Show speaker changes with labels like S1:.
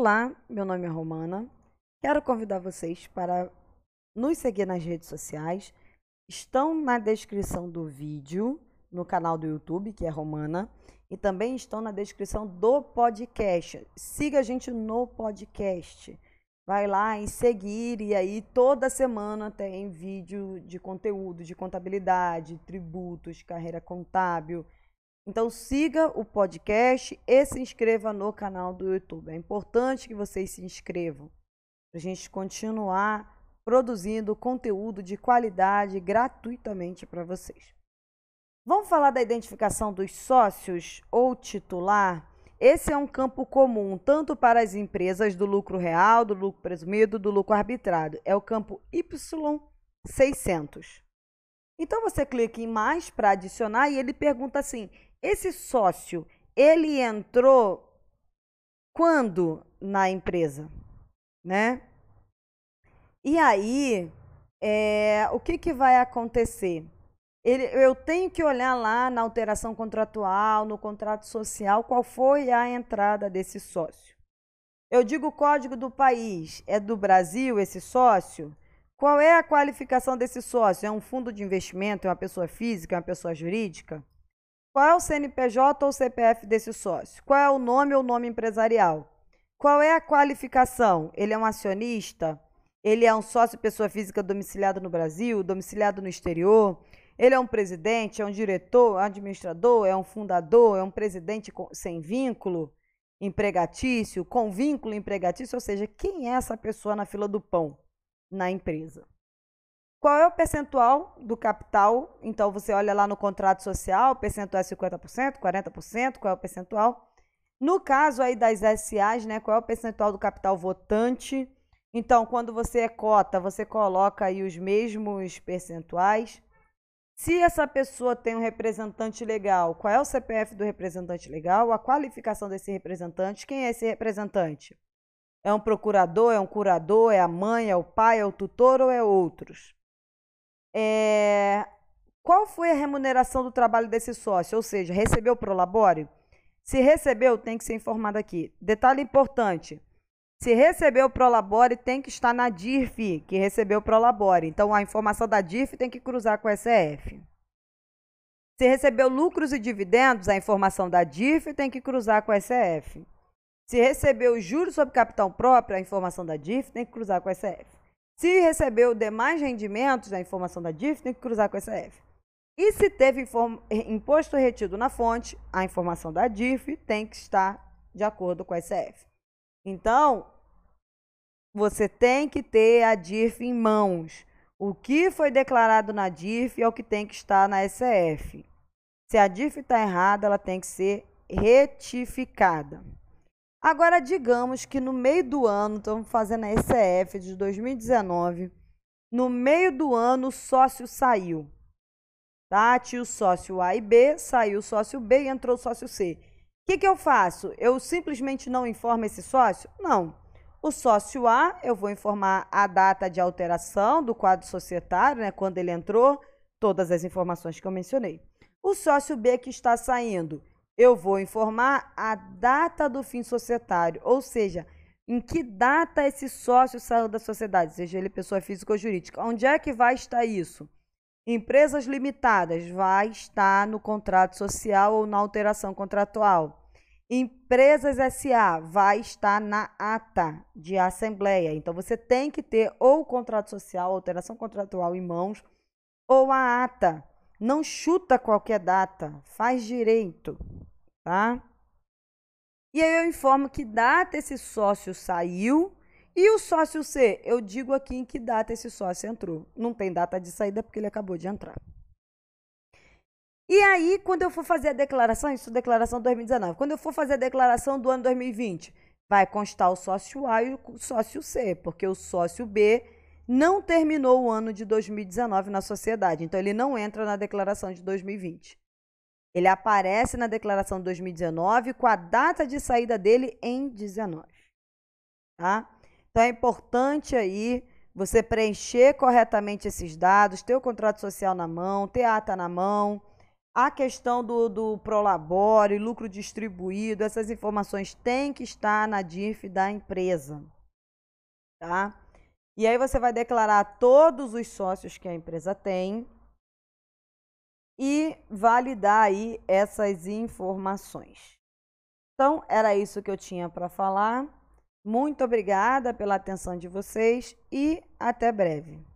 S1: Olá, meu nome é Romana. Quero convidar vocês para nos seguir nas redes sociais. Estão na descrição do vídeo, no canal do YouTube, que é Romana, e também estão na descrição do podcast. Siga a gente no podcast. Vai lá em seguir e aí toda semana tem vídeo de conteúdo de contabilidade, tributos, carreira contábil, então siga o podcast e se inscreva no canal do YouTube. É importante que vocês se inscrevam para a gente continuar produzindo conteúdo de qualidade gratuitamente para vocês. Vamos falar da identificação dos sócios ou titular? Esse é um campo comum tanto para as empresas do lucro real, do lucro presumido, do lucro arbitrado. É o campo Y600. Então você clica em mais para adicionar e ele pergunta assim: esse sócio, ele entrou quando na empresa, né? E aí, é, o que, que vai acontecer? Ele, eu tenho que olhar lá na alteração contratual, no contrato social, qual foi a entrada desse sócio. Eu digo o código do país, é do Brasil esse sócio? Qual é a qualificação desse sócio? É um fundo de investimento, é uma pessoa física, é uma pessoa jurídica? Qual é o CNPJ ou CPF desse sócio? Qual é o nome ou nome empresarial? Qual é a qualificação? Ele é um acionista? Ele é um sócio pessoa física domiciliado no Brasil, domiciliado no exterior? Ele é um presidente, é um diretor, é um administrador, é um fundador, é um presidente sem vínculo empregatício, com vínculo empregatício, ou seja, quem é essa pessoa na fila do pão na empresa? Qual é o percentual do capital? Então você olha lá no contrato social, o percentual é 50%, 40%, qual é o percentual? No caso aí das SAs, né, qual é o percentual do capital votante? Então, quando você é cota, você coloca aí os mesmos percentuais. Se essa pessoa tem um representante legal, qual é o CPF do representante legal? A qualificação desse representante, quem é esse representante? É um procurador, é um curador, é a mãe, é o pai, é o tutor ou é outros? É, qual foi a remuneração do trabalho desse sócio? Ou seja, recebeu o prolabore? Se recebeu, tem que ser informado aqui. Detalhe importante: se recebeu o prolabore, tem que estar na DIRF, que recebeu o prolabore. Então, a informação da DIRF tem que cruzar com o SF. Se recebeu lucros e dividendos, a informação da DIRF tem que cruzar com o SF. Se recebeu juros sobre capital próprio, a informação da DIRF tem que cruzar com o SF. Se recebeu demais rendimentos, a informação da DIF tem que cruzar com a SF. E se teve imposto retido na fonte, a informação da DIF tem que estar de acordo com a SF. Então, você tem que ter a DIF em mãos. O que foi declarado na DIF é o que tem que estar na SF. Se a DIF está errada, ela tem que ser retificada. Agora, digamos que no meio do ano, estamos fazendo a ECF de 2019, no meio do ano o sócio saiu. Tá? Tinha o sócio A e B, saiu o sócio B e entrou o sócio C. O que, que eu faço? Eu simplesmente não informo esse sócio? Não. O sócio A, eu vou informar a data de alteração do quadro societário, né, quando ele entrou, todas as informações que eu mencionei. O sócio B que está saindo, eu vou informar a data do fim societário, ou seja, em que data esse sócio saiu da sociedade, seja ele pessoa física ou jurídica. Onde é que vai estar isso? Empresas limitadas vai estar no contrato social ou na alteração contratual. Empresas SA vai estar na ata de assembleia. Então você tem que ter ou o contrato social, alteração contratual em mãos, ou a ata. Não chuta qualquer data, faz direito tá? E aí eu informo que data esse sócio saiu e o sócio C, eu digo aqui em que data esse sócio entrou. Não tem data de saída porque ele acabou de entrar. E aí, quando eu for fazer a declaração, isso é declaração 2019, quando eu for fazer a declaração do ano 2020, vai constar o sócio A e o sócio C, porque o sócio B não terminou o ano de 2019 na sociedade, então ele não entra na declaração de 2020. Ele aparece na declaração de 2019 com a data de saída dele em 19. Tá? Então é importante aí você preencher corretamente esses dados, ter o contrato social na mão, ter a ata na mão, A questão do, do Prolabore, lucro distribuído, essas informações têm que estar na DIRF da empresa. Tá? E aí você vai declarar todos os sócios que a empresa tem e validar aí essas informações. Então, era isso que eu tinha para falar. Muito obrigada pela atenção de vocês e até breve.